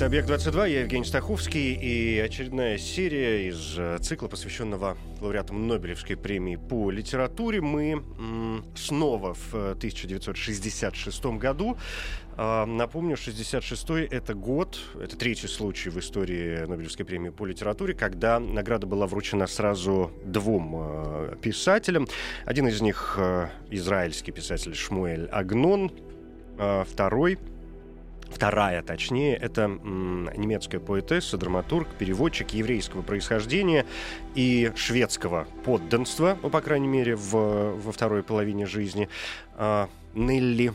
Это «Объект-22», я Евгений Стаховский, и очередная серия из э, цикла, посвященного лауреатам Нобелевской премии по литературе. Мы снова в 1966 году. А, напомню, 66-й — это год, это третий случай в истории Нобелевской премии по литературе, когда награда была вручена сразу двум э, писателям. Один из них э, — израильский писатель Шмуэль Агнон, а второй — Вторая, точнее, это немецкая поэтесса, драматург, переводчик еврейского происхождения и шведского подданства, ну, по крайней мере, в, во второй половине жизни, э, Нелли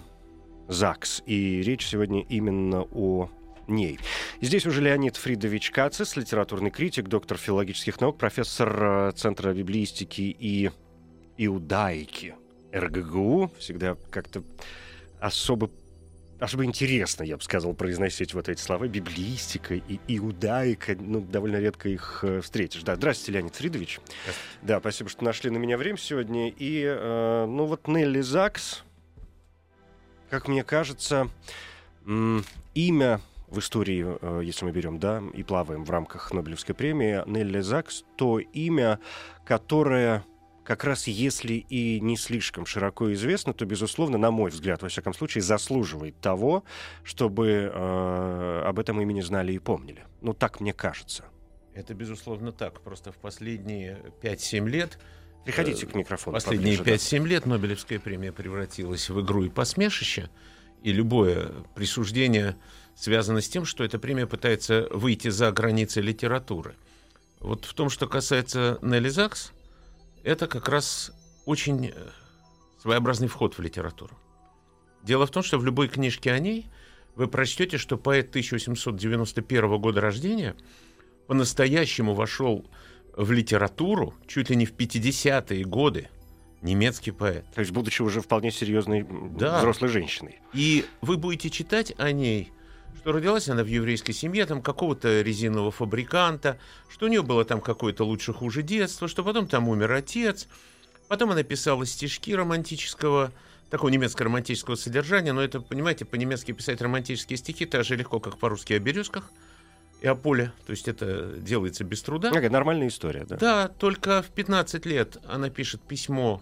Закс. И речь сегодня именно о ней. И здесь уже Леонид Фридович Кацис, литературный критик, доктор филологических наук, профессор Центра библиистики и иудаики РГГУ. Всегда как-то особо особо интересно, я бы сказал, произносить вот эти слова. Библиистика и иудаика. Ну, довольно редко их э, встретишь. Да, здравствуйте, Леонид Фридович. Да, спасибо, что нашли на меня время сегодня. И, э, ну, вот Нелли Закс, как мне кажется, имя в истории, э, если мы берем, да, и плаваем в рамках Нобелевской премии, Нелли Закс, то имя, которое как раз если и не слишком широко известно, то, безусловно, на мой взгляд, во всяком случае, заслуживает того, чтобы э, об этом имени знали и помнили. Ну, так мне кажется. Это, безусловно, так. Просто в последние 5-7 лет... Приходите э, к микрофону. Последние 5-7 лет Нобелевская премия превратилась в игру и посмешище, и любое присуждение связано с тем, что эта премия пытается выйти за границы литературы. Вот в том, что касается Нелли Закс, это как раз очень э, своеобразный вход в литературу. Дело в том, что в любой книжке о ней вы прочтете, что поэт 1891 года рождения по-настоящему вошел в литературу чуть ли не в 50-е годы. Немецкий поэт. То есть, будучи уже вполне серьезной да. взрослой женщиной. И вы будете читать о ней что родилась она в еврейской семье, там какого-то резинового фабриканта, что у нее было там какое-то лучше-хуже детство, что потом там умер отец. Потом она писала стишки романтического, такого немецко-романтического содержания, но это, понимаете, по-немецки писать романтические стихи так же легко, как по-русски о березках и о поле. То есть это делается без труда. Ага, нормальная история, да. Да, только в 15 лет она пишет письмо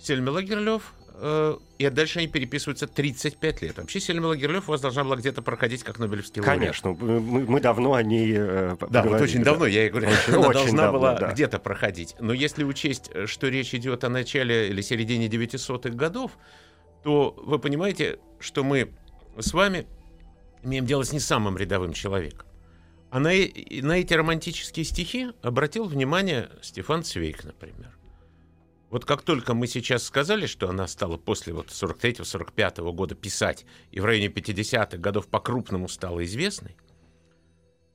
Сельме Лагерлёв, Э, и дальше они переписываются 35 лет. Вообще Сельма Лагерлёв у вас должна была где-то проходить как Нобелевский лауреат. Конечно, мы, мы давно о ней э, Да, вот очень да. давно, я и говорю, очень, она очень должна давно, была да. где-то проходить. Но если учесть, что речь идет о начале или середине 900-х годов, то вы понимаете, что мы с вами имеем дело с не самым рядовым человеком. А на, на эти романтические стихи обратил внимание Стефан Цвейк, например. Вот как только мы сейчас сказали, что она стала после вот 43-45 года писать, и в районе 50-х годов по-крупному стала известной,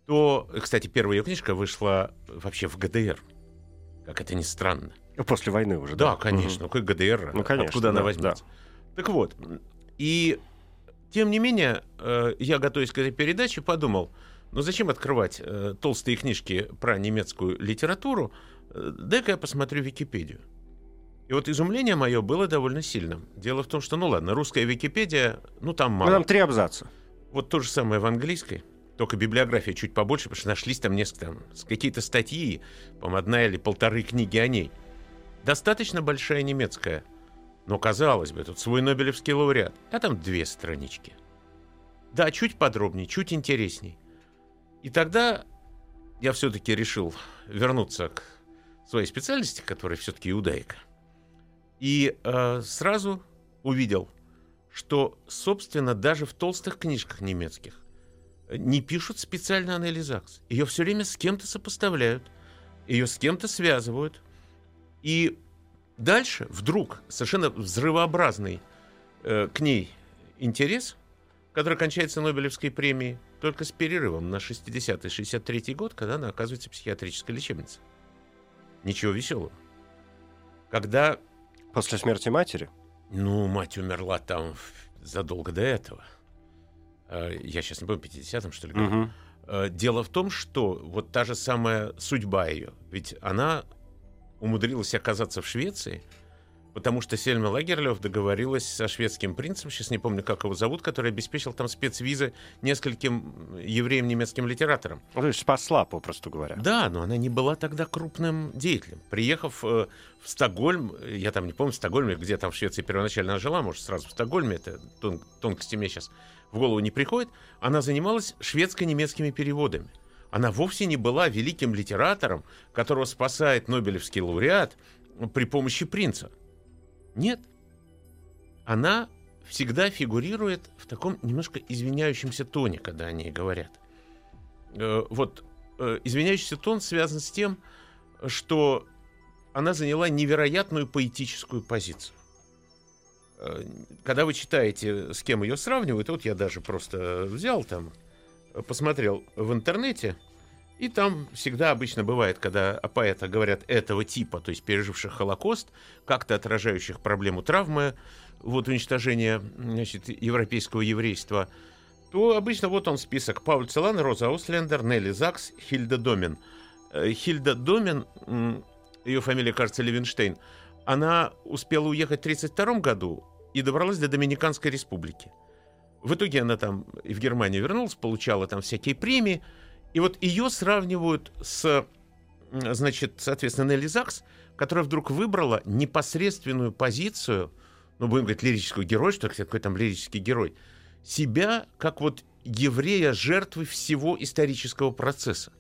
то, кстати, первая ее книжка вышла вообще в ГДР. Как это ни странно. После войны уже, да? Да, конечно. Угу. Какой ГДР? Ну, конечно. Откуда да, она возьмется? Да. Так вот, и тем не менее, э, я, готовясь к этой передаче, подумал, ну зачем открывать э, толстые книжки про немецкую литературу? Э, дай-ка я посмотрю Википедию. И вот изумление мое было довольно сильным. Дело в том, что, ну ладно, русская Википедия, ну там мало. Ну, там три абзаца. Вот то же самое в английской, только библиография чуть побольше, потому что нашлись там несколько, там, какие-то статьи, по-моему, одна или полторы книги о ней. Достаточно большая немецкая. Но, казалось бы, тут свой Нобелевский лауреат. А там две странички. Да, чуть подробнее, чуть интересней. И тогда я все-таки решил вернуться к своей специальности, которая все-таки иудаика. И э, сразу увидел, что, собственно, даже в толстых книжках немецких не пишут специально Аннели Закс. Ее все время с кем-то сопоставляют, ее с кем-то связывают. И дальше вдруг совершенно взрывообразный э, к ней интерес, который кончается Нобелевской премией – только с перерывом на 60-63 год, когда она оказывается в психиатрической лечебнице. Ничего веселого. Когда... После смерти матери? Ну, мать умерла там задолго до этого. А, я сейчас не помню, 50-м, что ли, году. Угу. Дело в том, что вот та же самая судьба ее, ведь она умудрилась оказаться в Швеции, потому что Сельма Лагерлёв договорилась со шведским принцем, сейчас не помню, как его зовут, который обеспечил там спецвизы нескольким евреям немецким литераторам. Ну, то есть спасла, попросту говоря. Да, но она не была тогда крупным деятелем. Приехав э, в Стокгольм, я там не помню, в Стокгольме, где там в Швеции первоначально она жила, может, сразу в Стокгольме, это тон, тонкости мне сейчас в голову не приходит, она занималась шведско-немецкими переводами. Она вовсе не была великим литератором, которого спасает Нобелевский лауреат при помощи принца. Нет. Она всегда фигурирует в таком немножко извиняющемся тоне, когда о ней говорят. Э, вот э, извиняющийся тон связан с тем, что она заняла невероятную поэтическую позицию. Э, когда вы читаете, с кем ее сравнивают, вот я даже просто взял там, посмотрел в интернете, и там всегда обычно бывает, когда о поэтах говорят этого типа, то есть переживших Холокост, как-то отражающих проблему травмы, вот уничтожения значит, европейского еврейства, то обычно вот он список. Пауль Целан, Роза Ауслендер, Нелли Закс, Хильда Домин. Э, Хильда Домин, ее фамилия, кажется, Левинштейн, она успела уехать в 1932 году и добралась до Доминиканской республики. В итоге она там и в Германию вернулась, получала там всякие премии, и вот ее сравнивают с, значит, соответственно, Нелли Закс, которая вдруг выбрала непосредственную позицию, ну, будем говорить, лирического героя, что какой там лирический герой, себя как вот еврея жертвы всего исторического процесса.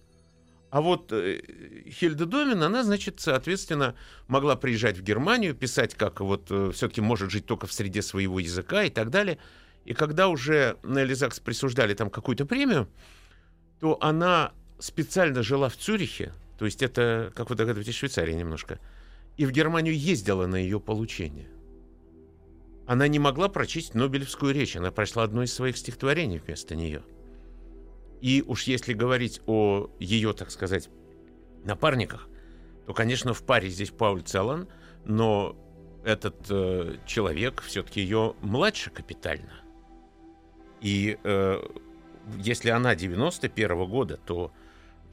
А вот э, Хильда Домин, она, значит, соответственно, могла приезжать в Германию, писать, как вот э, все-таки может жить только в среде своего языка и так далее. И когда уже Нелли Закс присуждали там какую-то премию, то она специально жила в Цюрихе, то есть это, как вы догадываетесь, Швейцария немножко, и в Германию ездила на ее получение. Она не могла прочесть Нобелевскую речь, она прочла одно из своих стихотворений вместо нее. И уж если говорить о ее, так сказать, напарниках, то, конечно, в паре здесь Пауль Целан, но этот э, человек все-таки ее младше капитально. И э, если она 91 -го года, то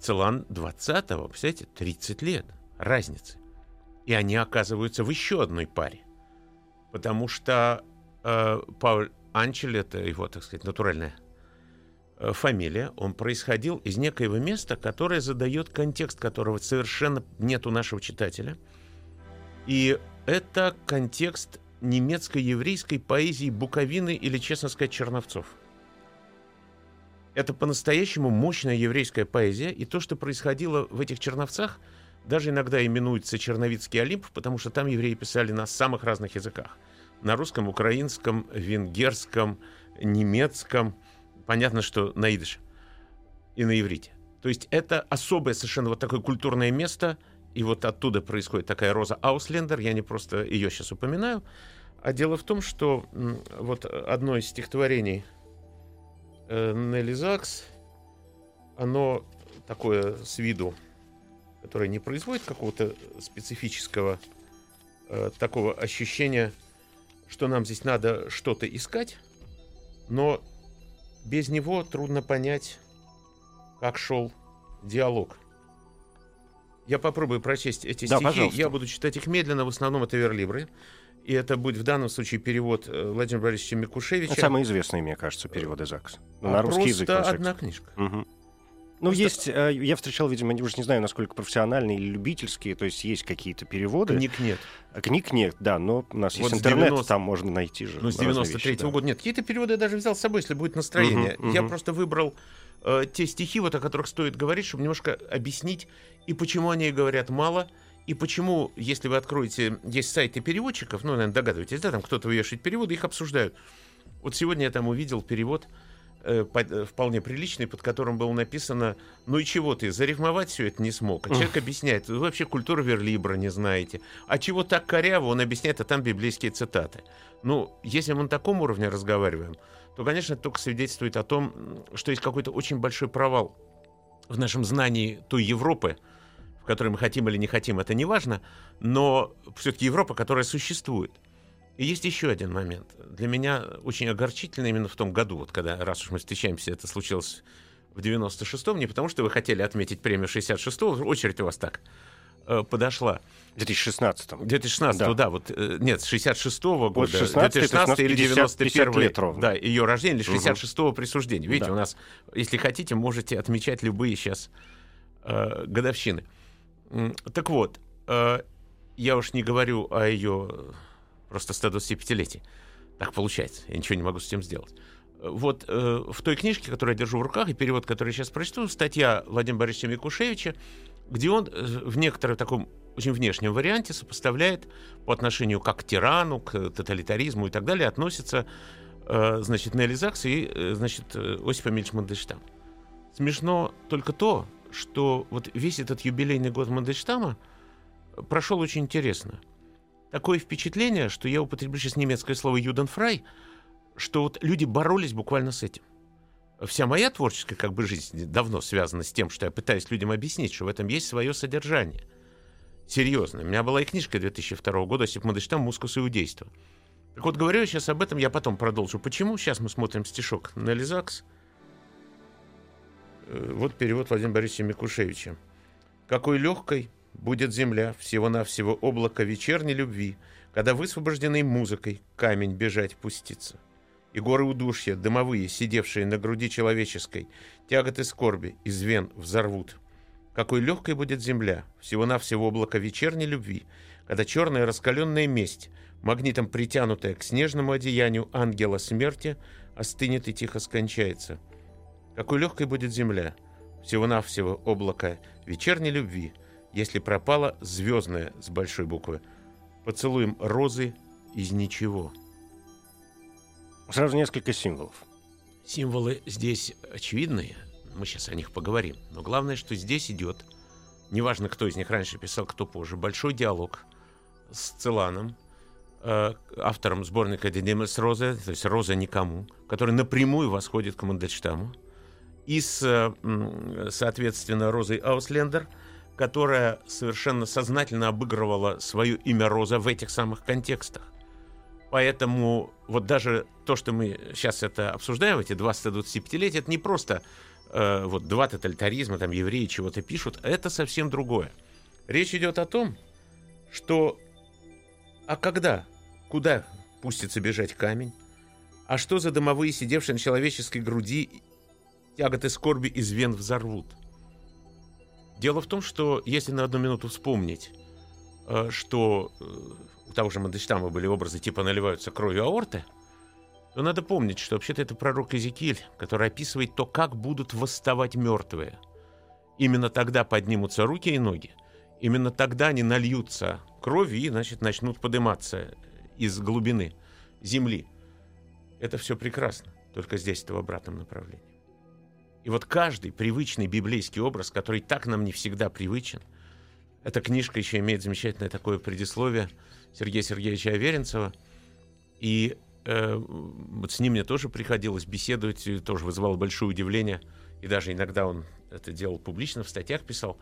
Целан 20-го, представляете, 30 лет разницы. И они оказываются в еще одной паре. Потому что э, Пауль Анчель, это его, так сказать, натуральная э, фамилия, он происходил из некоего места, которое задает контекст, которого совершенно нет у нашего читателя. И это контекст немецко-еврейской поэзии Буковины или, честно сказать, Черновцов – это по-настоящему мощная еврейская поэзия, и то, что происходило в этих черновцах, даже иногда именуется Черновицкий Олимп, потому что там евреи писали на самых разных языках. На русском, украинском, венгерском, немецком, понятно, что на идыше и на иврите. То есть это особое совершенно вот такое культурное место, и вот оттуда происходит такая Роза Ауслендер, я не просто ее сейчас упоминаю, а дело в том, что вот одно из стихотворений Нелли Закс, оно такое с виду, которое не производит какого-то специфического э, такого ощущения, что нам здесь надо что-то искать, но без него трудно понять, как шел диалог. Я попробую прочесть эти да, стихи. Пожалуйста. Я буду читать их медленно, в основном это верлибры. И это будет в данном случае перевод э, Владимира Борисовича Микушевича. Это самый известный, мне кажется, перевод из ЗАГС. Ну, а на русский язык. Просто одна книжка. Угу. Ну, Просто... есть, э, я встречал, видимо, уже не знаю, насколько профессиональные или любительские, то есть есть какие-то переводы. Книг нет. А книг нет, да, но у нас вот есть интернет, 90... там можно найти же. Ну, с 93-го да. года нет. Какие-то переводы я даже взял с собой, если будет настроение. Угу, я просто выбрал э, те стихи, вот о которых стоит говорить, чтобы немножко объяснить, и почему они говорят мало, и почему, если вы откроете, есть сайты переводчиков, ну, наверное, догадываетесь, да, там кто-то вывешивает переводы, их обсуждают. Вот сегодня я там увидел перевод э, э, вполне приличный, под которым было написано, ну и чего ты, зарифмовать все это не смог. А человек объясняет, вы вообще культуру верлибра не знаете. А чего так коряво, он объясняет, а там библейские цитаты. Ну, если мы на таком уровне разговариваем, то, конечно, это только свидетельствует о том, что есть какой-то очень большой провал в нашем знании той Европы, в которой мы хотим или не хотим, это не важно, но все-таки Европа, которая существует. И есть еще один момент. Для меня очень огорчительно именно в том году, вот когда, раз уж мы встречаемся, это случилось в 96-м, не потому что вы хотели отметить премию 66-го, очередь у вас так э, подошла. В 2016 В 2016 да. да, вот, э, нет, с 66-го года. Вот 16 2016 или 91 лет ровно. Да, ее рождение, или 66-го угу. присуждения. Видите, да. у нас, если хотите, можете отмечать любые сейчас э, годовщины. Так вот, э, я уж не говорю о ее просто 125-летии. Так получается, я ничего не могу с этим сделать. Вот э, в той книжке, которую я держу в руках, и перевод, который я сейчас прочту, статья Владимира Борисовича Микушевича, где он э, в некотором таком очень внешнем варианте сопоставляет по отношению как к тирану, к тоталитаризму и так далее, относится, э, значит, Нелли Закс и, э, значит, Осип Эмильевич Мандельштам. Смешно только то, что вот весь этот юбилейный год Мандельштама прошел очень интересно. Такое впечатление, что я употреблю сейчас немецкое слово «юденфрай», что вот люди боролись буквально с этим. Вся моя творческая как бы жизнь давно связана с тем, что я пытаюсь людям объяснить, что в этом есть свое содержание. Серьезно. У меня была и книжка 2002 года «Осип Мандельштам. Мускус иудейства». Так вот, говорю я сейчас об этом, я потом продолжу. Почему? Сейчас мы смотрим стишок Нелли Закс. Э, вот перевод Владимира Борисовича Микушевича. «Какой легкой будет земля, всего-навсего облако вечерней любви, когда высвобожденный музыкой камень бежать пустится. И горы удушья, дымовые, сидевшие на груди человеческой, тяготы скорби из вен взорвут. Какой легкой будет земля, всего-навсего облако вечерней любви, когда черная раскаленная месть, магнитом притянутая к снежному одеянию ангела смерти, остынет и тихо скончается. Какой легкой будет земля, всего-навсего облако вечерней любви, если пропала звездная с большой буквы. Поцелуем розы из ничего. Сразу несколько символов. Символы здесь очевидные, мы сейчас о них поговорим. Но главное, что здесь идет, неважно, кто из них раньше писал, кто позже, большой диалог с Целаном, э, автором сборника «Дедемес Роза», то есть «Роза никому», который напрямую восходит к Мандельштаму, и с, соответственно, Розой Ауслендер – которая совершенно сознательно обыгрывала свое имя Роза в этих самых контекстах. Поэтому вот даже то, что мы сейчас это обсуждаем, эти 20-25-летия, это не просто э, вот два тоталитаризма, там евреи чего-то пишут, это совсем другое. Речь идет о том, что а когда, куда пустится бежать камень, а что за домовые, сидевшие на человеческой груди, тяготы скорби из вен взорвут – Дело в том, что если на одну минуту вспомнить, э, что э, у того же Мандельштама были образы типа наливаются кровью аорты, то надо помнить, что вообще-то это пророк Иезекииль, который описывает то, как будут восставать мертвые. Именно тогда поднимутся руки и ноги. Именно тогда они нальются кровью и, значит, начнут подниматься из глубины земли. Это все прекрасно, только здесь это в обратном направлении. И вот каждый привычный библейский образ, который так нам не всегда привычен, эта книжка еще имеет замечательное такое предисловие Сергея Сергеевича Аверинцева. И э, вот с ним мне тоже приходилось беседовать, тоже вызывало большое удивление. И даже иногда он это делал публично, в статьях писал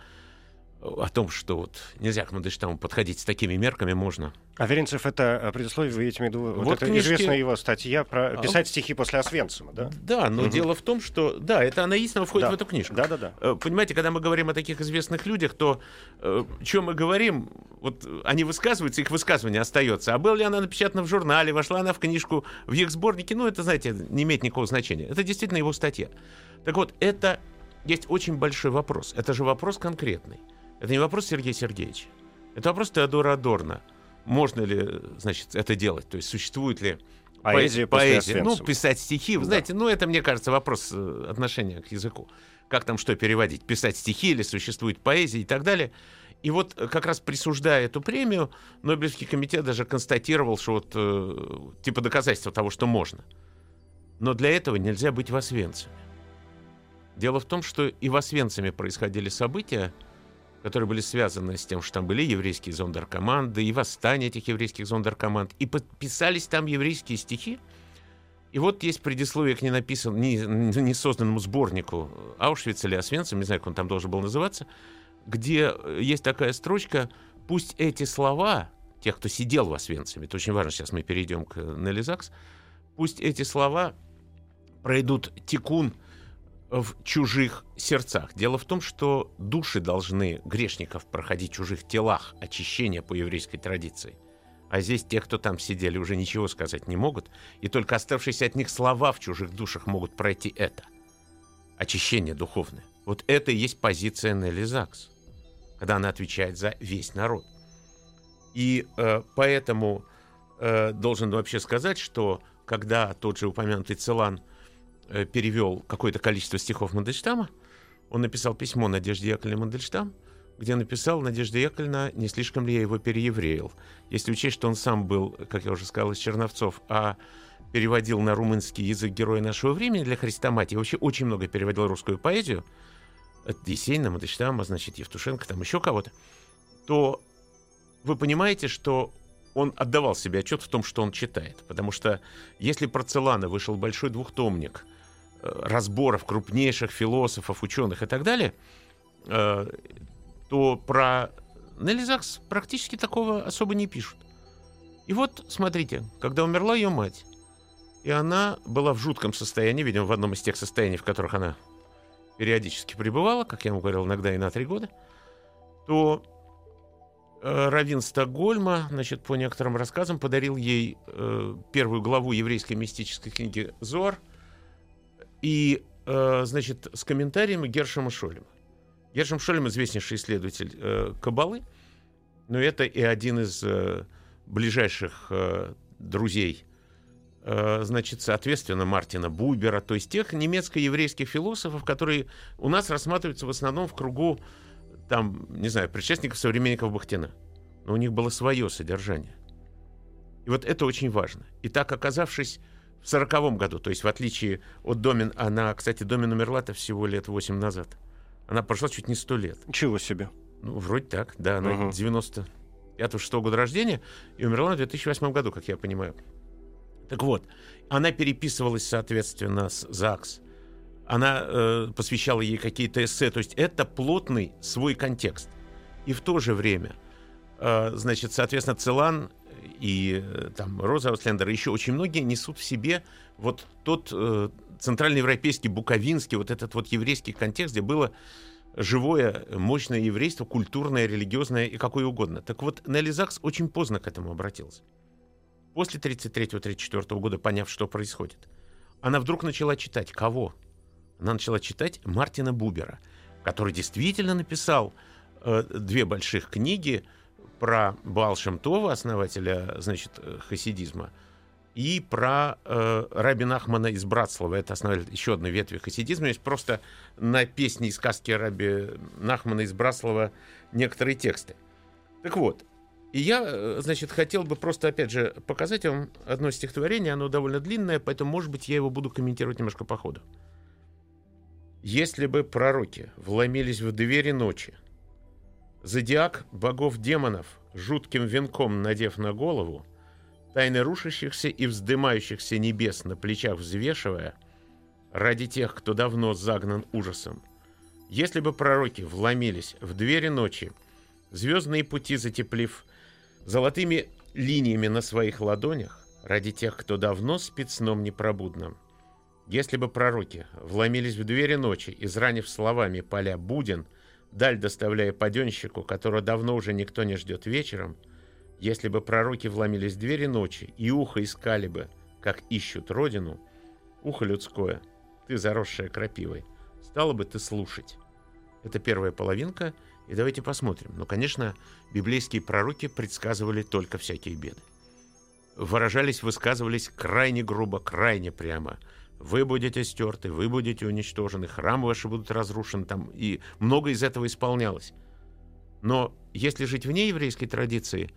о том, что вот нельзя к Мандельштаму подходить с такими мерками, можно. А Веренцев это э, предусловие, вы имеете в виду, вот, вот это книжки... известная его статья про а, писать стихи после Освенцима, да? Да, но угу. дело в том, что, да, это она истинно входит да. в эту книжку. Да, да, да. Э, понимаете, когда мы говорим о таких известных людях, то э, что мы говорим, вот они высказываются, их высказывание остается. А была ли она напечатана в журнале, вошла она в книжку, в их сборнике, ну, это, знаете, не имеет никакого значения. Это действительно его статья. Так вот, это есть очень большой вопрос. Это же вопрос конкретный. Это не вопрос Сергея Сергеевича. Это вопрос Теодора Адорна. Можно ли, значит, это делать? То есть существует ли поэзия, поэзия ну, писать стихи. Вы да. знаете, ну, это, мне кажется, вопрос э, отношения к языку. Как там что переводить? Писать стихи или существует поэзия и так далее. И вот э, как раз присуждая эту премию, Нобелевский комитет даже констатировал, что вот э, типа доказательство того, что можно. Но для этого нельзя быть в Освенциме. Дело в том, что и в Освенциме происходили события, которые были связаны с тем, что там были еврейские зондеркоманды, и восстание этих еврейских зондеркоманд, и подписались там еврейские стихи. И вот есть предисловие к ненаписан, не, не созданному сборнику Аушвиц или Освенцим, не знаю, как он там должен был называться, где есть такая строчка «Пусть эти слова, тех, кто сидел в Освенциме, это очень важно, сейчас мы перейдем к Нелли Закс, пусть эти слова пройдут тикун в чужих сердцах. Дело в том, что души должны грешников проходить в чужих телах, очищение по еврейской традиции. А здесь те, кто там сидели, уже ничего сказать не могут, и только оставшиеся от них слова в чужих душах могут пройти это. Очищение духовное. Вот это и есть позиция Нелли Закс, когда она отвечает за весь народ. И э, поэтому э, должен вообще сказать, что когда тот же упомянутый Целан перевел какое-то количество стихов Мандельштама. Он написал письмо Надежде Яковлевне Мандельштам, где написал Надежда Яковлевна, не слишком ли я его переевреил. Если учесть, что он сам был, как я уже сказал, из Черновцов, а переводил на румынский язык героя нашего времени для хрестоматии, вообще очень много переводил русскую поэзию, от Есенина, Мандельштама, значит, Евтушенко, там еще кого-то, то вы понимаете, что он отдавал себе отчет в том, что он читает. Потому что если про Целана вышел большой двухтомник – разборов крупнейших философов, ученых и так далее, э, то про Нелли Закс практически такого особо не пишут. И вот, смотрите, когда умерла ее мать, и она была в жутком состоянии, видимо, в одном из тех состояний, в которых она периодически пребывала, как я вам говорил, иногда и на три года, то э, Равин Стокгольма, значит, по некоторым рассказам, подарил ей э, первую главу еврейской мистической книги «Зор», и, э, значит, с комментариями Гершема Шолема. Гершем Шолем известнейший исследователь э, Кабалы, но это и один из э, ближайших э, друзей, э, значит, соответственно, Мартина Бубера, то есть тех немецко-еврейских философов, которые у нас рассматриваются в основном в кругу, там, не знаю, предшественников, современников Бахтина. Но у них было свое содержание. И вот это очень важно. И так, оказавшись в сороковом году. То есть, в отличие от Домин, она, кстати, Домин умерла-то всего лет 8 назад. Она прошла чуть не 100 лет. Чего себе? Ну, вроде так, да. Она угу. 95-6 года рождения и умерла в 2008 году, как я понимаю. Так вот, она переписывалась, соответственно, с ЗАГС. Она э, посвящала ей какие-то эссе. То есть это плотный свой контекст. И в то же время, э, значит, соответственно, Целан и э, там Роза Ауслендер, еще очень многие несут в себе вот тот э, центральноевропейский, буковинский, вот этот вот еврейский контекст, где было живое, мощное еврейство, культурное, религиозное и какое угодно. Так вот, Нелли Закс очень поздно к этому обратился. После 1933-1934 года, поняв, что происходит, она вдруг начала читать. Кого? Она начала читать Мартина Бубера, который действительно написал э, две больших книги – про Балшемтова, основателя, значит, хасидизма, и про э, Раби Нахмана из Братслава, это основатель еще одной ветви хасидизма. Есть просто на песни и сказки Раби Нахмана из Братслава некоторые тексты. Так вот, и я, э, значит, хотел бы просто, опять же, показать вам одно стихотворение, оно довольно длинное, поэтому, может быть, я его буду комментировать немножко по ходу. «Если бы пророки вломились в двери ночи, Зодиак богов-демонов, жутким венком надев на голову, тайны рушащихся и вздымающихся небес на плечах взвешивая, ради тех, кто давно загнан ужасом. Если бы пророки вломились в двери ночи, звездные пути затеплив, золотыми линиями на своих ладонях, ради тех, кто давно спит сном непробудным, если бы пророки вломились в двери ночи, изранив словами поля «Буден», даль доставляя паденщику, которого давно уже никто не ждет вечером, если бы пророки вломились в двери ночи и ухо искали бы, как ищут родину, ухо людское, ты заросшая крапивой, стало бы ты слушать. Это первая половинка, и давайте посмотрим. Ну, конечно, библейские пророки предсказывали только всякие беды. Выражались, высказывались крайне грубо, крайне прямо – вы будете стерты, вы будете уничтожены, храмы ваши будут разрушены, там, и много из этого исполнялось. Но если жить вне еврейской традиции,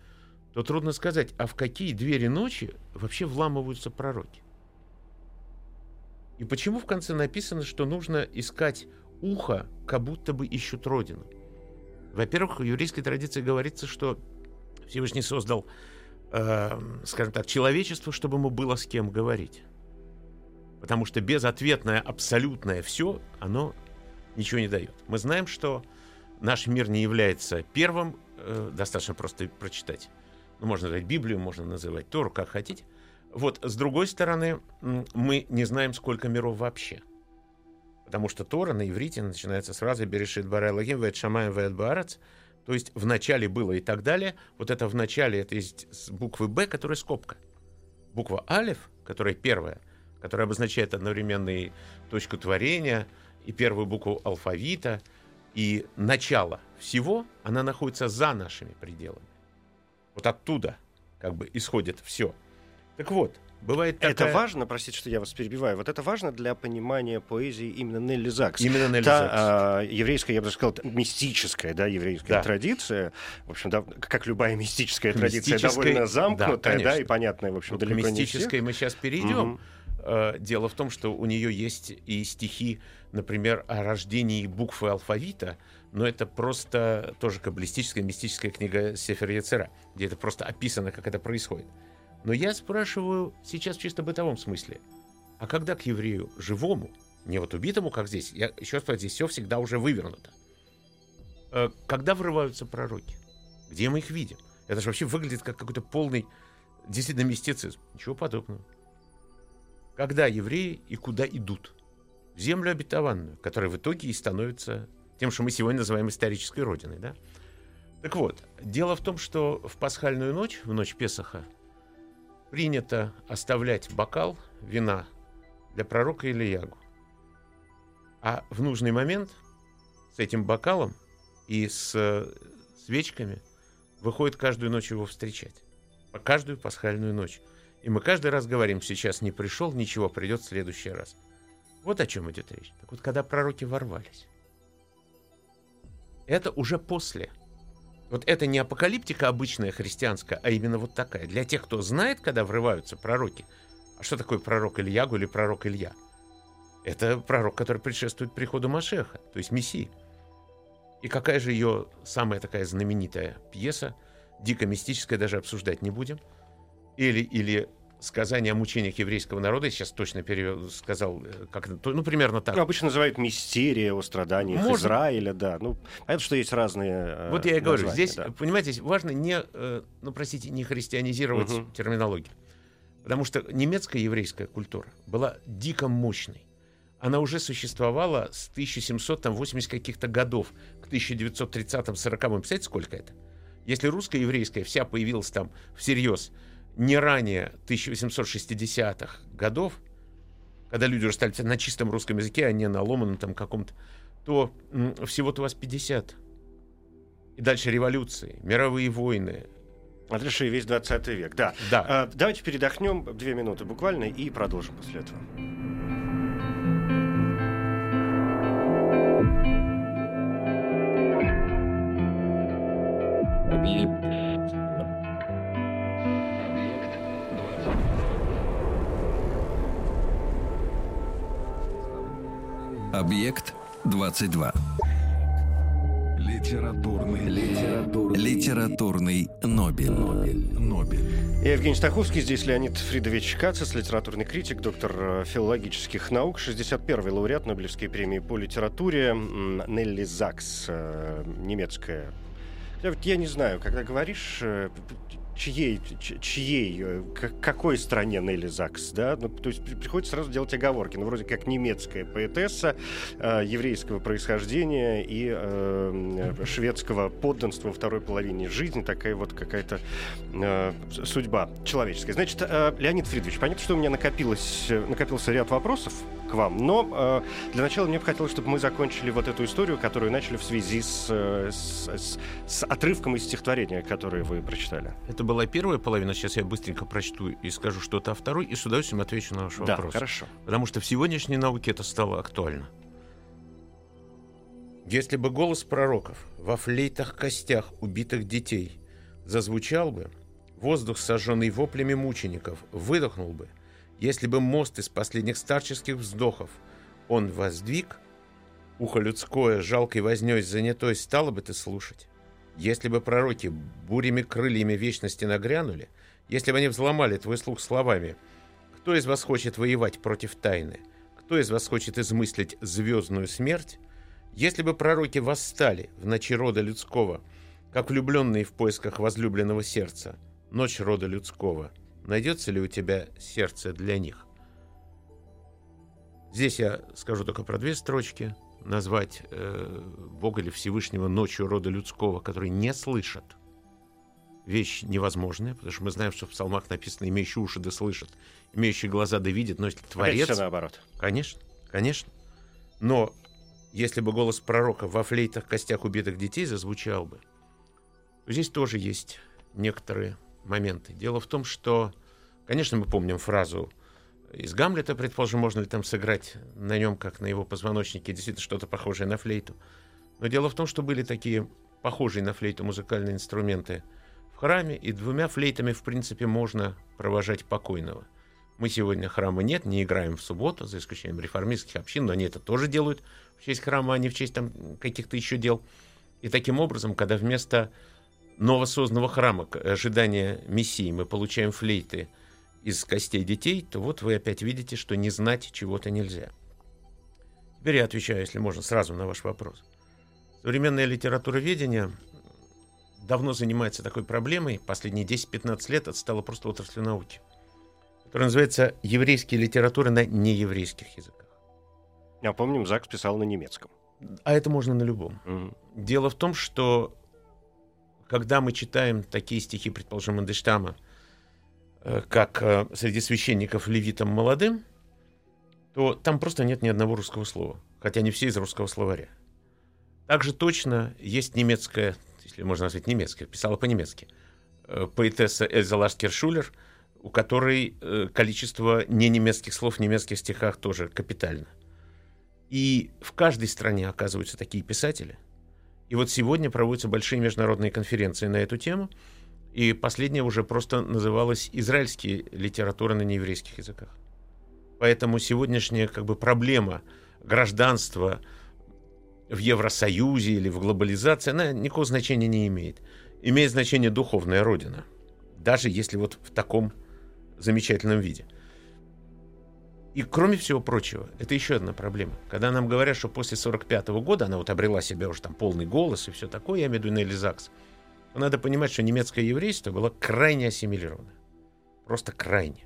то трудно сказать, а в какие двери ночи вообще вламываются пророки? И почему в конце написано, что нужно искать ухо, как будто бы ищут родину? Во-первых, в еврейской традиции говорится, что Всевышний создал, э, скажем так, человечество, чтобы ему было с кем говорить. Потому что безответное, абсолютное все, оно ничего не дает. Мы знаем, что наш мир не является первым, э, достаточно просто прочитать. Ну, можно называть Библию, можно называть Тору, как хотите. Вот, с другой стороны, мы не знаем, сколько миров вообще. Потому что Тора на иврите начинается сразу «Берешит барай лагим вэт шамаем вэт баарац», то есть в начале было и так далее. Вот это в начале, это есть с буквы «Б», которая скобка. Буква «Алев», которая первая, которая обозначает одновременно и точку творения, и первую букву алфавита, и начало всего, она находится за нашими пределами. Вот оттуда как бы исходит все. Так вот, бывает такая... Это важно, простите, что я вас перебиваю, вот это важно для понимания поэзии именно Нелли Закс. Именно Нелли Та, Закс. а, еврейская, я бы даже сказал, мистическая, да, еврейская Да. традиция, в общем, да, как любая мистическая традиция, Мистической- довольно да, замкнутая, да, конечно. и понятная, в общем, Вот к далеко не мистической мы сейчас перейдем. Мгм. Э, Дело в том, что у нее есть и стихи, например, о рождении буквы алфавита, но это просто тоже каббалистическая, мистическая книга Сефер Яцера, где это просто описано, как это происходит. Но я спрашиваю сейчас в чисто бытовом смысле, а когда к еврею живому, не вот убитому, как здесь, я еще раз здесь все всегда уже вывернуто, Э, когда врываются пророки? Где мы их видим? Это же вообще выглядит как какой-то полный, действительно, мистицизм. Ничего подобного. Когда евреи и куда идут? В землю обетованную, которая в итоге и становится тем, что мы сегодня называем исторической родиной. Да? Так вот, дело в том, что в пасхальную ночь, в ночь Песаха, принято оставлять бокал вина для пророка Ильягу. А в нужный момент с этим бокалом и с э, свечками выходит каждую ночь его встречать. Каждую пасхальную ночь. И мы каждый раз говорим, сейчас не пришел, ничего, придет в следующий раз. Вот о чем идет речь. Так вот, когда пророки ворвались, это уже после. Вот это не апокалиптика обычная христианская, а именно вот такая. Для тех, кто знает, когда врываются пророки. А что такое пророк Ильягу или пророк Илья? Это пророк, который предшествует приходу Машеха, то есть Мессии. И какая же ее самая такая знаменитая пьеса, дико мистическая, даже обсуждать не будем. Или, или сказание о мучениях еврейского народа, я сейчас точно перевел, сказал, э, как, ну, примерно так. Ну, обычно называют мистерия о страданиях Можно. Израиля, да. Ну, понятно, что есть разные э, Вот я и говорю, здесь, да. понимаете, здесь важно не, э, ну, простите, не христианизировать Мгм. терминологию. Потому что немецкая еврейская культура была дико мощной. Она уже существовала с 1780 каких-то годов к 1930-40-м. Представляете, сколько это? Если русская еврейская вся появилась там всерьез не ранее 1860-х годов, когда люди уже стали на чистом русском языке, а не на ломаном там каком-то, то всего-то у вас 50. И дальше революции, мировые войны. Отреши весь 20 век, да. Да. А, давайте передохнем две минуты буквально и продолжим после этого. Объект 22. Литературный, литературный, литературный Нобель. Нобель. Нобель. Я Евгений Стаховский, здесь Леонид Фридович Кацис, литературный критик, доктор э, филологических наук, 61-й лауреат Нобелевской премии по литературе, Нелли Закс, э, немецкая. Я, вот я не знаю, когда говоришь, э, чьей, чьей, э, какой стране Нелли Закс, да, ну, то есть при- приходится сразу делать оговорки, ну, вроде как немецкая поэтесса э, еврейского происхождения и э, шведского подданства во второй половине жизни, такая вот какая-то э, судьба человеческая. Значит, э, Леонид Фридович, понятно, что у меня накопилось, э, накопился ряд вопросов к вам, но э, для начала мне бы хотелось, чтобы мы закончили вот эту историю, которую начали в связи с, с, с- с отрывком из стихотворения, которое вы прочитали. Это была первая половина, сейчас я быстренько прочту и скажу что-то о второй, и с удовольствием отвечу на ваш Да, вопрос. хорошо. Потому что в сегодняшней науке это стало актуально. Если бы голос пророков во флейтах костях убитых детей зазвучал бы, воздух, сожженный воплями мучеников, выдохнул бы, Если бы мост из последних старческих вздохов он воздвиг, ухо людское жалкой вознёй занятой стало бы ты слушать. Если бы пророки бурями крыльями вечности нагрянули, если бы они взломали твой слух словами «Кто из вас хочет воевать против тайны? Кто из вас хочет измыслить звездную смерть?» Если бы пророки восстали в ночи рода людского, как влюбленные в поисках возлюбленного сердца, ночь рода людского, найдется ли у тебя сердце для них? Здесь я скажу только про две строчки. Назвать э, Бога или Всевышнего ночью рода людского, который не слышат. Вещь невозможная, потому что мы знаем, что в псалмах написано «имеющие уши да слышат, имеющие глаза да видят», но если Творец... Опять все наоборот. Конечно, конечно. Но если бы голос пророка во флейтах костях убитых детей зазвучал бы, здесь тоже есть некоторые моменты. Дело в том, что, конечно, мы помним фразу из Гамлета, предположим, можно ли там сыграть на нем, как на его позвоночнике, действительно что-то похожее на флейту. Но дело в том, что были такие похожие на флейту музыкальные инструменты в храме, и двумя флейтами, в принципе, можно провожать покойного. Мы сегодня храма нет, не играем в субботу, за исключением реформистских общин, но они это тоже делают в честь храма, а не в честь там каких-то еще дел. И таким образом, когда вместо новосозданного храма, ожидания Мессии, мы получаем флейты из костей детей, то вот вы опять видите, что не знать чего-то нельзя. Теперь я отвечаю, если можно, сразу на ваш вопрос. Современное литературоведение давно занимается такой проблемой, последние 10-15 лет это стало просто отраслью науки – который называется «Еврейские литературы на нееврейских языках». Я помню, Закс писал на немецком. А это можно на любом. Мгм. Дело в том, что когда мы читаем такие стихи, предположим, Мандельштама, как э, «Среди священников левитам молодым», то там просто нет ни одного русского слова, хотя не все из русского словаря. Также точно есть немецкая, если можно назвать немецкая, писала по-немецки, э, поэтесса Эльза Лашкер-Шулер – у которой э, количество ненемецких слов в немецких стихах тоже капитально. И в каждой стране оказываются такие писатели. И вот сегодня проводятся большие международные конференции на эту тему. И последняя уже просто называлась «Израильские литературы на нееврейских языках». Поэтому сегодняшняя как бы проблема гражданства в Евросоюзе или в глобализации, она никакого значения не имеет. Имеет значение духовная родина. Даже если вот в таком замечательном виде. И кроме всего прочего, это еще одна проблема. Когда нам говорят, что после 45 года она вот обрела себе уже там полный голос и все такое, я имею в виду Нелли Закс, надо понимать, что немецкое еврейство было крайне ассимилировано. Просто крайне.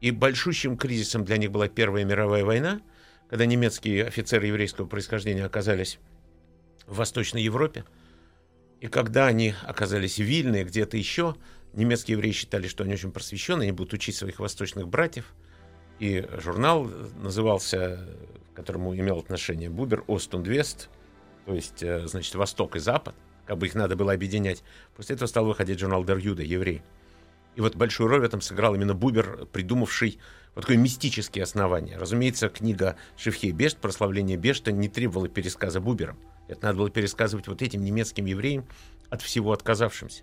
И большущим кризисом для них была Первая мировая война, когда немецкие офицеры еврейского происхождения оказались в Восточной Европе. И когда они оказались в Вильне, где-то еще, немецкие евреи считали, что они очень просвещены, они будут учить своих восточных братьев. И журнал назывался, к которому имел отношение Бубер, «Ост und Вест», то есть, э, значит, Восток и Запад, как бы их надо было объединять. После этого стал выходить журнал «Дер Юда», «Еврей». И вот большую роль в этом сыграл именно Бубер, придумавший вот такое мистические основания. Разумеется, книга Шевхей Бешт, прославление Бешта, не требовала пересказа Бубером. Это надо было пересказывать вот этим немецким евреям, от всего отказавшимся.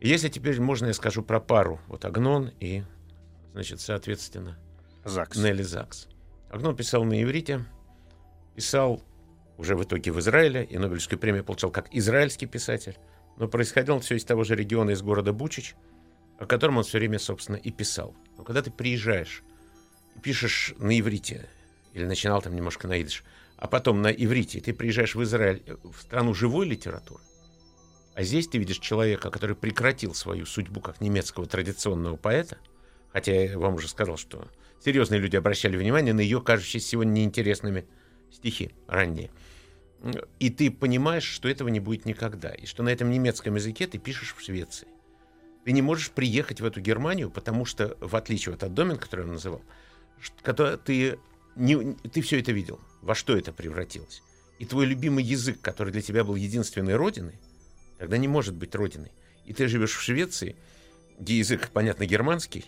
Если теперь можно, я скажу про пару. Вот Агнон и, значит, соответственно, Закс. Нелли Закс. Агнон писал на иврите, писал уже в итоге в Израиле, и Нобелевскую премию получал как израильский писатель, но происходило все из того же региона, из города Бучич, о котором он все время, собственно, и писал. Но когда ты приезжаешь и пишешь на иврите, или начинал там немножко на идыш, а потом на иврите, ты приезжаешь в Израиль, в страну живой литературы, а здесь ты видишь человека, который прекратил свою судьбу как немецкого традиционного поэта, хотя я вам уже сказал, что серьезные люди обращали внимание на ее кажущиеся сегодня неинтересными стихи ранние. И ты понимаешь, что этого не будет никогда, и что на этом немецком языке ты пишешь в Швеции. Ты не можешь приехать в эту Германию, потому что, в отличие от Домен, который он называл, что ты, не, ты все это видел, во что это превратилось. И твой любимый язык, который для тебя был единственной родиной, тогда не может быть родиной. И ты живешь в Швеции, где язык, понятно, германский,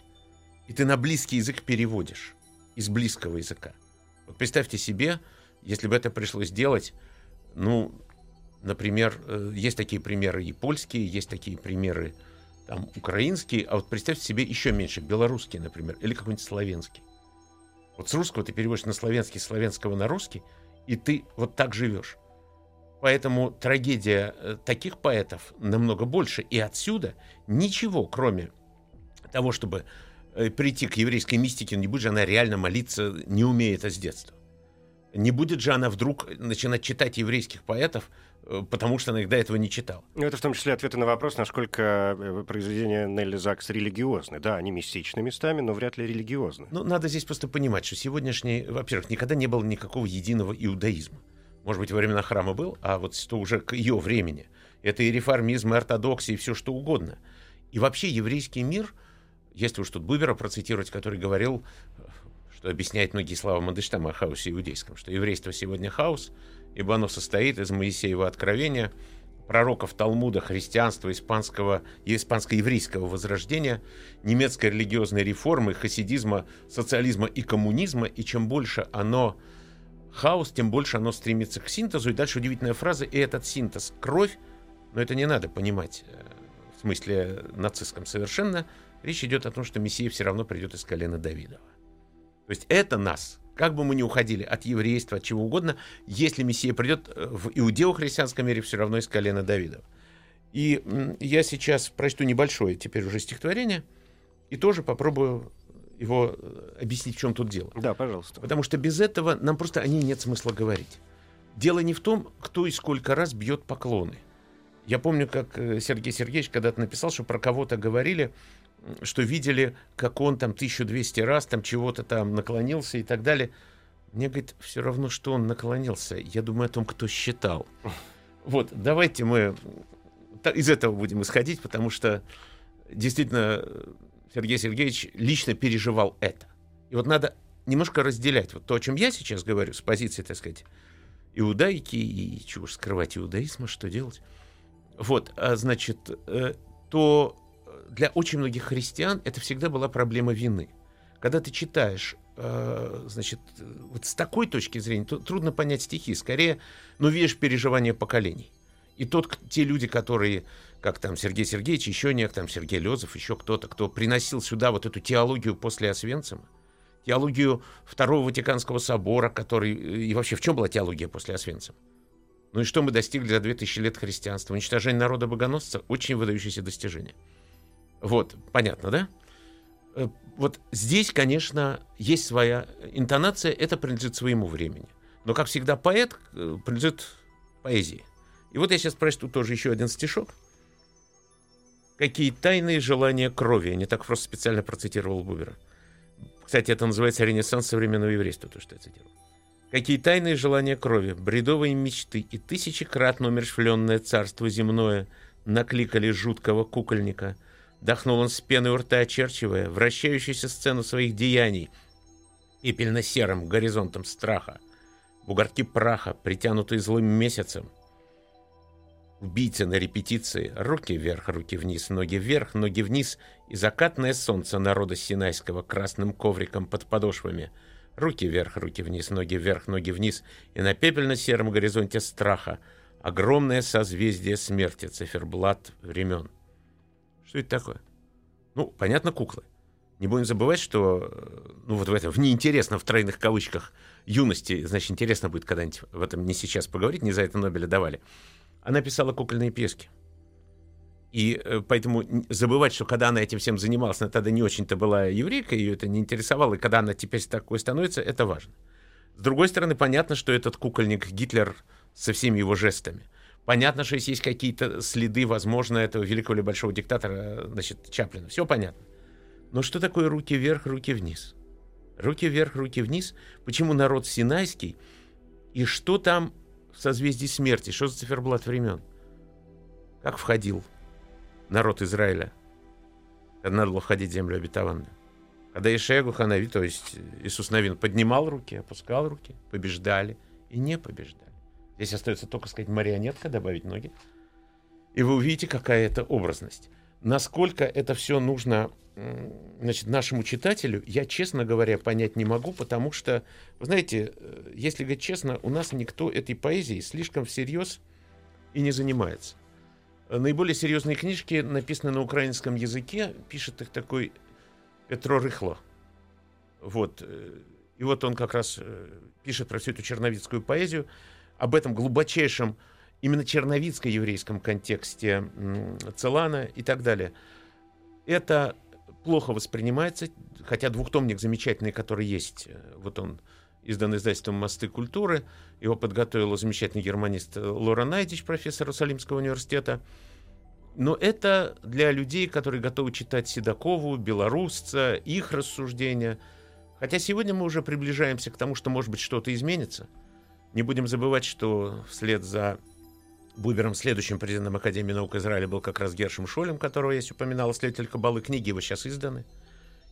и ты на близкий язык переводишь из близкого языка. Вот представьте себе, если бы это пришлось делать, ну, например, э, есть такие примеры и польские, есть такие примеры там украинский, а вот представьте себе еще меньше, белорусский, например, или какой-нибудь славянский. Вот с русского ты переводишь на славянский, с славянского на русский, и ты вот так живешь. Поэтому трагедия э, таких поэтов намного больше. И отсюда ничего, кроме того, чтобы э, прийти к еврейской мистике, не будет же она реально молиться, не умея это с детства. Не будет же она вдруг начинать читать еврейских поэтов, э, потому что она их до этого не читала. Ну, это в том числе ответы на вопрос, насколько произведения Нелли Закс религиозны. Да, они мистичны местами, но вряд ли религиозны. Ну, надо здесь просто понимать, что сегодняшний, во-первых, никогда не было никакого единого иудаизма может быть, во времена храма был, а вот что уже к ее времени. Это и реформизм, и ортодоксия, и все что угодно. И вообще еврейский мир, если уж тут Бубера процитировать, который говорил, что объясняет многие слова Мандельштама о хаосе иудейском, что еврейство сегодня хаос, ибо оно состоит из Моисеева откровения, пророков Талмуда, христианства, испанского и испанско-еврейского возрождения, немецкой религиозной реформы, хасидизма, социализма и коммунизма, и чем больше оно хаос, тем больше оно стремится к синтезу. И дальше удивительная фраза, и этот синтез — кровь, но это не надо понимать э, в смысле нацистском совершенно. Речь идет о том, что Мессия все равно придет из колена Давидова. То есть это нас, как бы мы ни уходили от еврейства, от чего угодно, если Мессия придет э, в иудео-христианском мире, все равно из колена Давидова. И я сейчас прочту небольшое теперь уже стихотворение и тоже попробую его э, объяснить, в чем тут дело. Да, пожалуйста. Потому что без этого нам просто о ней нет смысла говорить. Дело не в том, кто и сколько раз бьет поклоны. Я помню, как э, Сергей Сергеевич когда-то написал, что про кого-то говорили, что видели, как он там 1200 раз там чего-то там наклонился и так далее. Мне, говорит, все равно, что он наклонился. Я думаю о том, кто считал. Вот, давайте мы из этого будем исходить, потому что действительно Сергей Сергеевич лично переживал это. И вот надо немножко разделять вот то, о чем я сейчас говорю, с позиции, так сказать, иудаики и чего скрывать иудаизма, что делать. Вот, а, значит, э, то для очень многих христиан это всегда была проблема вины. Когда ты читаешь, э, значит, вот с такой точки зрения, то трудно понять стихи. Скорее, ну, видишь переживания поколений. И тот, те люди, которые как там Сергей Сергеевич, еще некто, там Сергей Лезов, еще кто-то, кто приносил сюда вот эту теологию после Освенцима, теологию Второго Ватиканского собора, который... И вообще, в чем была теология после Освенцима? Ну и что мы достигли за 2000 лет христианства? Уничтожение народа богоносца — очень выдающееся достижение. Вот, понятно, да? Э, вот здесь, конечно, есть своя интонация, это принадлежит своему времени. Но, как всегда, поэт э, принадлежит поэзии. И вот я сейчас прочту тоже еще один стишок — какие тайные желания крови. Я не так просто специально процитировал Бубера. Кстати, это называется ренессанс современного еврейства, то, что я цитировал. Какие тайные желания крови, бредовые мечты и тысячекратно умершвленное царство земное накликали жуткого кукольника. Дохнул он с пены у рта, очерчивая вращающуюся сцену своих деяний и пельно-серым горизонтом страха. Бугорки праха, притянутые злым месяцем — Убийца на репетиции. Руки вверх, руки вниз, ноги вверх, ноги вниз. И закатное солнце народа Синайского красным ковриком под подошвами. Руки вверх, руки вниз, ноги вверх, ноги вниз. И на пепельно-сером горизонте страха огромное созвездие смерти, циферблат времен. Что это такое? Ну, понятно, куклы. Не будем забывать, что, э, ну, вот в этом, в неинтересном, в тройных кавычках, юности, значит, интересно будет когда-нибудь в этом не сейчас поговорить, не за это Нобеля давали. Она писала кукольные пески. И э, поэтому забывать, что когда она этим всем занималась, она тогда не очень-то была еврейкой, ее это не интересовало, и когда она теперь такой становится, это важно. С другой стороны, понятно, что этот кукольник Гитлер со всеми его жестами. Понятно, что если есть какие-то следы, возможно, этого великого или большого диктатора, значит, Чаплина. Все понятно. Но что такое руки вверх, руки вниз? Руки вверх, руки вниз. Почему народ синайский? И что там в созвездии смерти. Что за циферблат времен? Как входил народ Израиля, когда надо было входить в землю обетованную? Когда Ишегу Ханави, то есть Иисус Навин, поднимал руки, опускал руки, побеждали и не побеждали. Здесь остается только сказать марионетка, добавить ноги. И вы увидите, какая это образность. Насколько это все нужно значит, нашему читателю, я, честно говоря, понять не могу, потому что, вы знаете, э, если говорить честно, у нас никто этой поэзией слишком всерьез и не занимается. Наиболее серьезные книжки написаны на украинском языке, пишет их такой Петро Рыхло. Вот. э, И вот он как раз э, пишет про всю эту черновицкую поэзию, об этом глубочайшем, именно черновицко-еврейском контексте Целана и так далее. Это плохо воспринимается, хотя двухтомник замечательный, который есть, э, вот он издан издательством «Мосты культуры», его подготовил замечательный германист Лора Найдич, профессор Иерусалимского университета. Но это для людей, которые готовы читать Седокову, Белорусца, их рассуждения. Хотя сегодня мы уже приближаемся к тому, что, может быть, что-то изменится. Не будем забывать, что вслед за Бубером следующим президентом Академии наук Израиля был как раз Гершем Шолем, которого я здесь упоминал, исследователь Кабалы. Книги его сейчас изданы.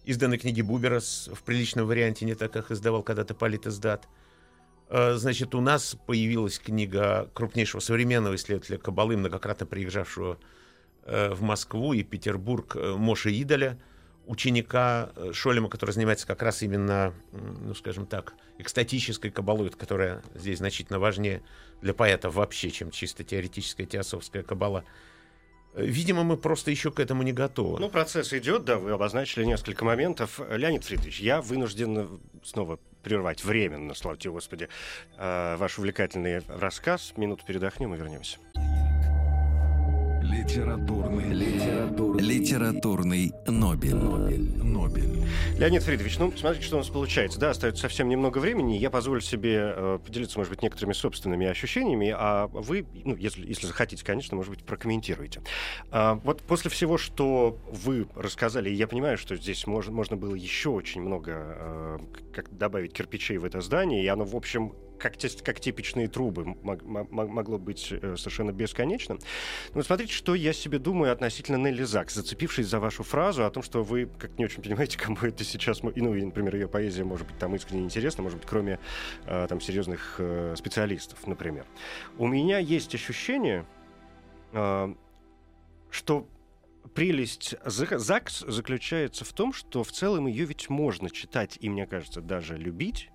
Изданы книги Бубера в приличном варианте, не так, как издавал когда-то Полит издат. Э, Значит, у нас появилась книга крупнейшего современного исследователя Кабалы, многократно приезжавшего э, в Москву и Петербург э, Моши Идаля, ученика э, Шолема, который занимается как раз именно, ну, скажем так, экстатической кабалой, которая здесь значительно важнее для поэтов вообще, чем чисто теоретическая теософская кабала. Э, Видимо, мы просто еще к этому не готовы. Ну, процесс идет, да, вы обозначили несколько моментов. Леонид Фридович, я вынужден э, снова прервать временно, слава тебе, Господи, э, ваш увлекательный рассказ. Минуту передохнем и вернемся. Литературный, литературный, литературный Нобель. Нобель. Нобель. Леонид Фридович, ну, смотрите, что у нас получается. Да, остается совсем немного времени. Я позволю себе э, поделиться, может быть, некоторыми собственными ощущениями, а вы, ну, если, если захотите, конечно, может быть, прокомментируете. А, вот после всего, что вы рассказали, я понимаю, что здесь можно, можно было еще очень много э, как добавить кирпичей в это здание, и оно, в общем, как, как типичные трубы мог- мог- могло быть э, совершенно бесконечным. Вот смотрите, что я себе думаю относительно Нелли Зак, зацепившись за вашу фразу о том, что вы как не очень понимаете, кому это сейчас... Ну, например, ее поэзия может быть там искренне интересна, может быть, кроме э, там серьезных э, специалистов, например. У меня есть ощущение, что прелесть ЗАГС заключается в том, что в целом ее ведь можно читать и, мне кажется, даже любить,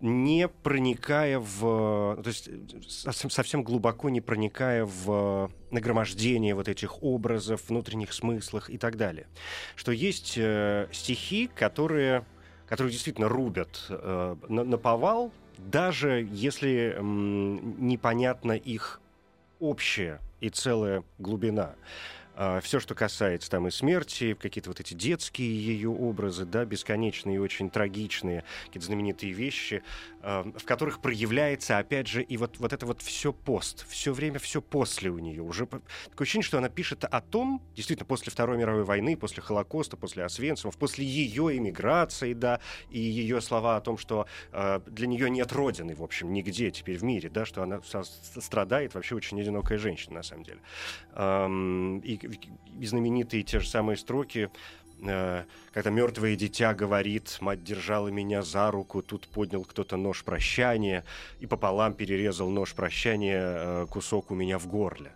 не проникая в... ну, То есть э, совсем, глубоко не проникая в нагромождение вот этих образов, внутренних смыслах и так далее. Что есть э, стихи, которые, которые действительно рубят э, на, на повал, даже если м, непонятна их общая и целая глубина. Все, что касается там и смерти, какие-то вот эти детские ее образы, да, бесконечные и очень трагичные, какие-то знаменитые вещи, а, в которых проявляется, опять же, и вот, вот это вот все пост, все время все после у нее. Уже такое ощущение, что она пишет о том, действительно, после Второй мировой войны, после Холокоста, после Освенцимов, после ее эмиграции, да, и ее слова о том, что э, для нее нет родины, в общем, нигде теперь в мире, да, что она страдает, вообще очень одинокая женщина, на самом деле. Ам, и, и знаменитые те же самые строки, когда мертвое дитя говорит, мать держала меня за руку, тут поднял кто-то нож прощания и пополам перерезал нож прощания э, кусок у меня в горле.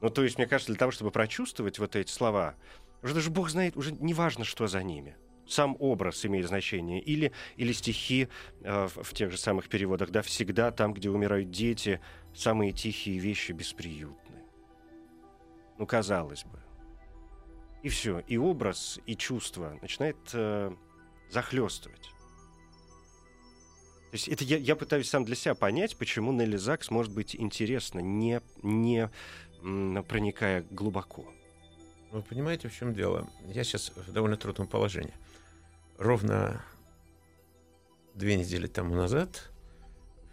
Ну, то есть, мне кажется, для того, чтобы прочувствовать вот эти слова, уже даже Бог знает, уже не важно, что за ними. Сам образ имеет значение. Или, или стихи э, в, в тех же самых переводах, да, всегда там, где умирают дети, самые тихие вещи бесприютны. Ну, казалось бы. И все, и образ, и чувство начинает э, захлестывать. То есть это я, я пытаюсь сам для себя понять, почему Нелли Закс может быть интересно, не, не м, проникая глубоко. Вы понимаете, в чем дело? Я сейчас в довольно трудном положении. Ровно две недели тому назад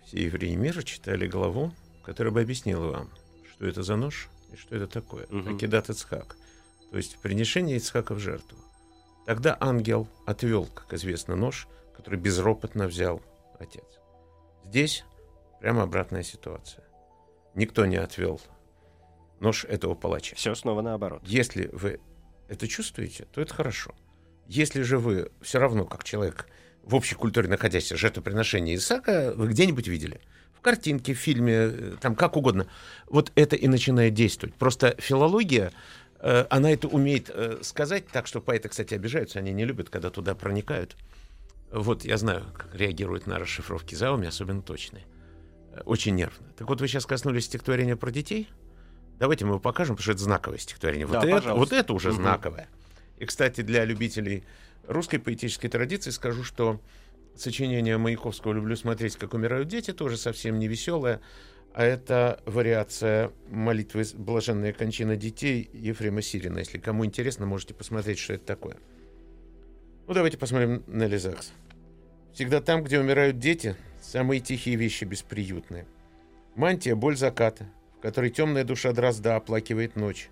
все евреи мира читали главу, которая бы объяснила вам, что это за нож и что это такое. Мгм. Акидат Ицхак. То есть приношение Ицхака в жертву. Тогда ангел отвел, как известно, нож, который безропотно взял отец. Здесь прямо обратная ситуация. Никто не отвел нож этого палача. Все снова наоборот. Если вы это чувствуете, то это хорошо. Если же вы все равно, как человек в общей культуре находящийся, жертвоприношение Исаака, вы где-нибудь видели? В картинке, в фильме, э, там как угодно. Вот это и начинает действовать. Просто филология, она это умеет э, сказать так, что поэты, кстати, обижаются, они не любят, когда туда проникают. Вот я знаю, как реагируют на расшифровки Зауми, особенно точные. Э, Очень нервно. Так вот, вы сейчас коснулись стихотворения про детей. Давайте мы его покажем, потому что это знаковое стихотворение. Да, вот, это, пожалуйста. вот это уже знаковое. И, кстати, для любителей русской поэтической традиции скажу, что сочинение Маяковского «Люблю смотреть, как умирают дети» тоже совсем не веселое, а это вариация молитвы «Блаженная кончина детей» Ефрема Сирина. Если кому интересно, можете посмотреть, что это такое. Ну, давайте посмотрим на Лизакс. Всегда там, где умирают дети, самые тихие вещи бесприютные. Мантия — боль заката, в которой темная душа дрозда оплакивает ночь.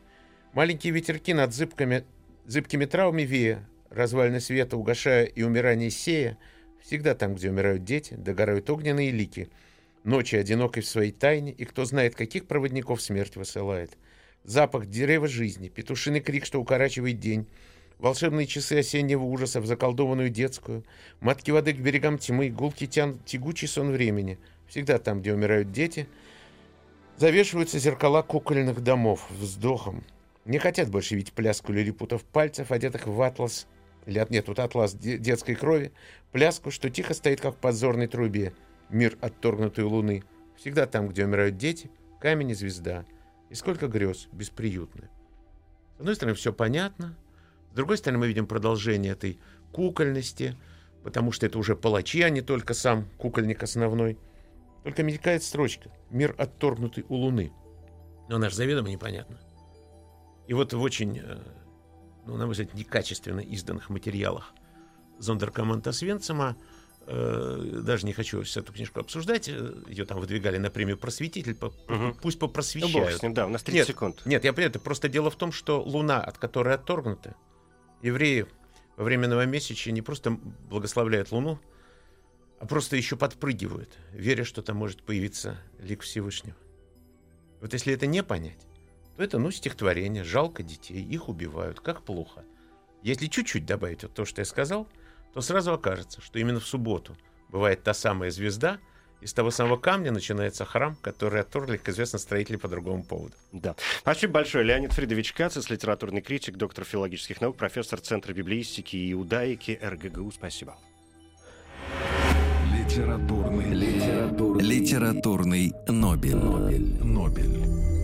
Маленькие ветерки над зыбками, зыбкими травами вея, развалины света угошая и умирание сея, всегда там, где умирают дети, догорают огненные лики. Ночи одинокой в своей тайне, и кто знает, каких проводников смерть высылает. Запах дерева жизни, петушиный крик, что укорачивает день, волшебные часы осеннего ужаса в заколдованную детскую, матки воды к берегам тьмы, гулки тян, тягучий сон времени. Всегда там, где умирают дети, завешиваются зеркала кукольных домов вздохом. Не хотят больше видеть пляску лилипутов пальцев, одетых в атлас, или нет, тут атлас де- детской крови, пляску, что тихо стоит, как в подзорной трубе, мир отторгнутой луны. Всегда там, где умирают дети, камень и звезда. И сколько грез бесприютны. С одной стороны, все понятно. С другой стороны, мы видим продолжение этой кукольности, потому что это уже палачи, а не только сам кукольник основной. Только мелькает строчка «Мир отторгнутый у Луны». Но она же заведомо непонятна. И вот в очень, э, ну, на мой взгляд, некачественно изданных материалах Зондеркоманта Свенцима, э, даже не хочу сейчас эту книжку обсуждать, э, ее там выдвигали на премию «Просветитель», Мгм. пусть Ну, бог попросвещают. с ним, да, у нас 30 Нет, секунд. Нет, я понимаю, это просто дело в том, что Луна, от которой отторгнуты, евреи во время новомесячия не просто благословляют Луну, а просто еще подпрыгивают, веря, что там может появиться лик Всевышнего. Вот если это не понять, то это, ну, стихотворение, жалко детей, их убивают, как плохо. Если чуть-чуть добавить вот то, что я сказал, то сразу окажется, что именно в субботу бывает та самая звезда, из того самого камня начинается храм, который отторгли, как известно, строители по другому поводу. Да. Спасибо большое. Леонид Фридович Кацис, литературный критик, доктор филологических наук, профессор Центра библеистики и иудаики РГГУ. Спасибо. Литературный, литературный, литературный Нобель. Нобель. Нобель.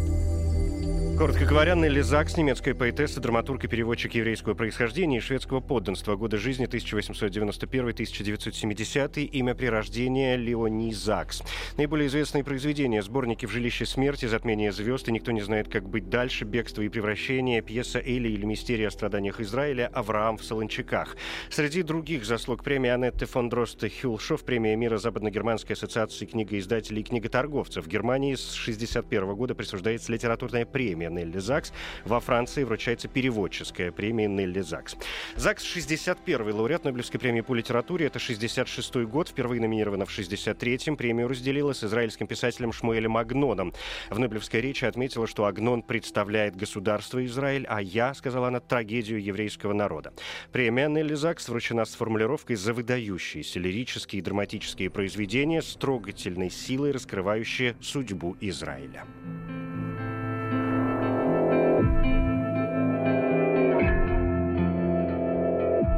Коротко говоря, Нелли Закс, немецкая поэтесса, драматург и переводчик еврейского происхождения и шведского подданства. Годы жизни 1891-1970. Имя при рождении Леони Закс. Наиболее известные произведения – сборники «В жилище смерти», «Затмение звезд» и «Никто не знает, как быть дальше», «Бегство и превращение», пьеса «Эли» или «Мистерия о страданиях Израиля», «Авраам в Солончаках». Среди других заслуг премии Анетты фон Дросте Хюлшов, премия мира Западно-германской ассоциации книгоиздателей и книготорговцев. В Германии с 1961 года присуждается литературная премия Нелли Закс. Во Франции вручается переводческая премия Нелли Закс. Закс 61-й лауреат Нобелевской премии по литературе. Это 66-й год. Впервые номинирована в 63-м. Премию разделила с израильским писателем Шмуэлем Агноном. В Нобелевской речи отметила, что Агнон представляет государство Израиль, а я, сказала она, трагедию еврейского народа. Премия Нелли Закс вручена с формулировкой за выдающиеся лирические и драматические произведения с трогательной силой, раскрывающие судьбу Израиля.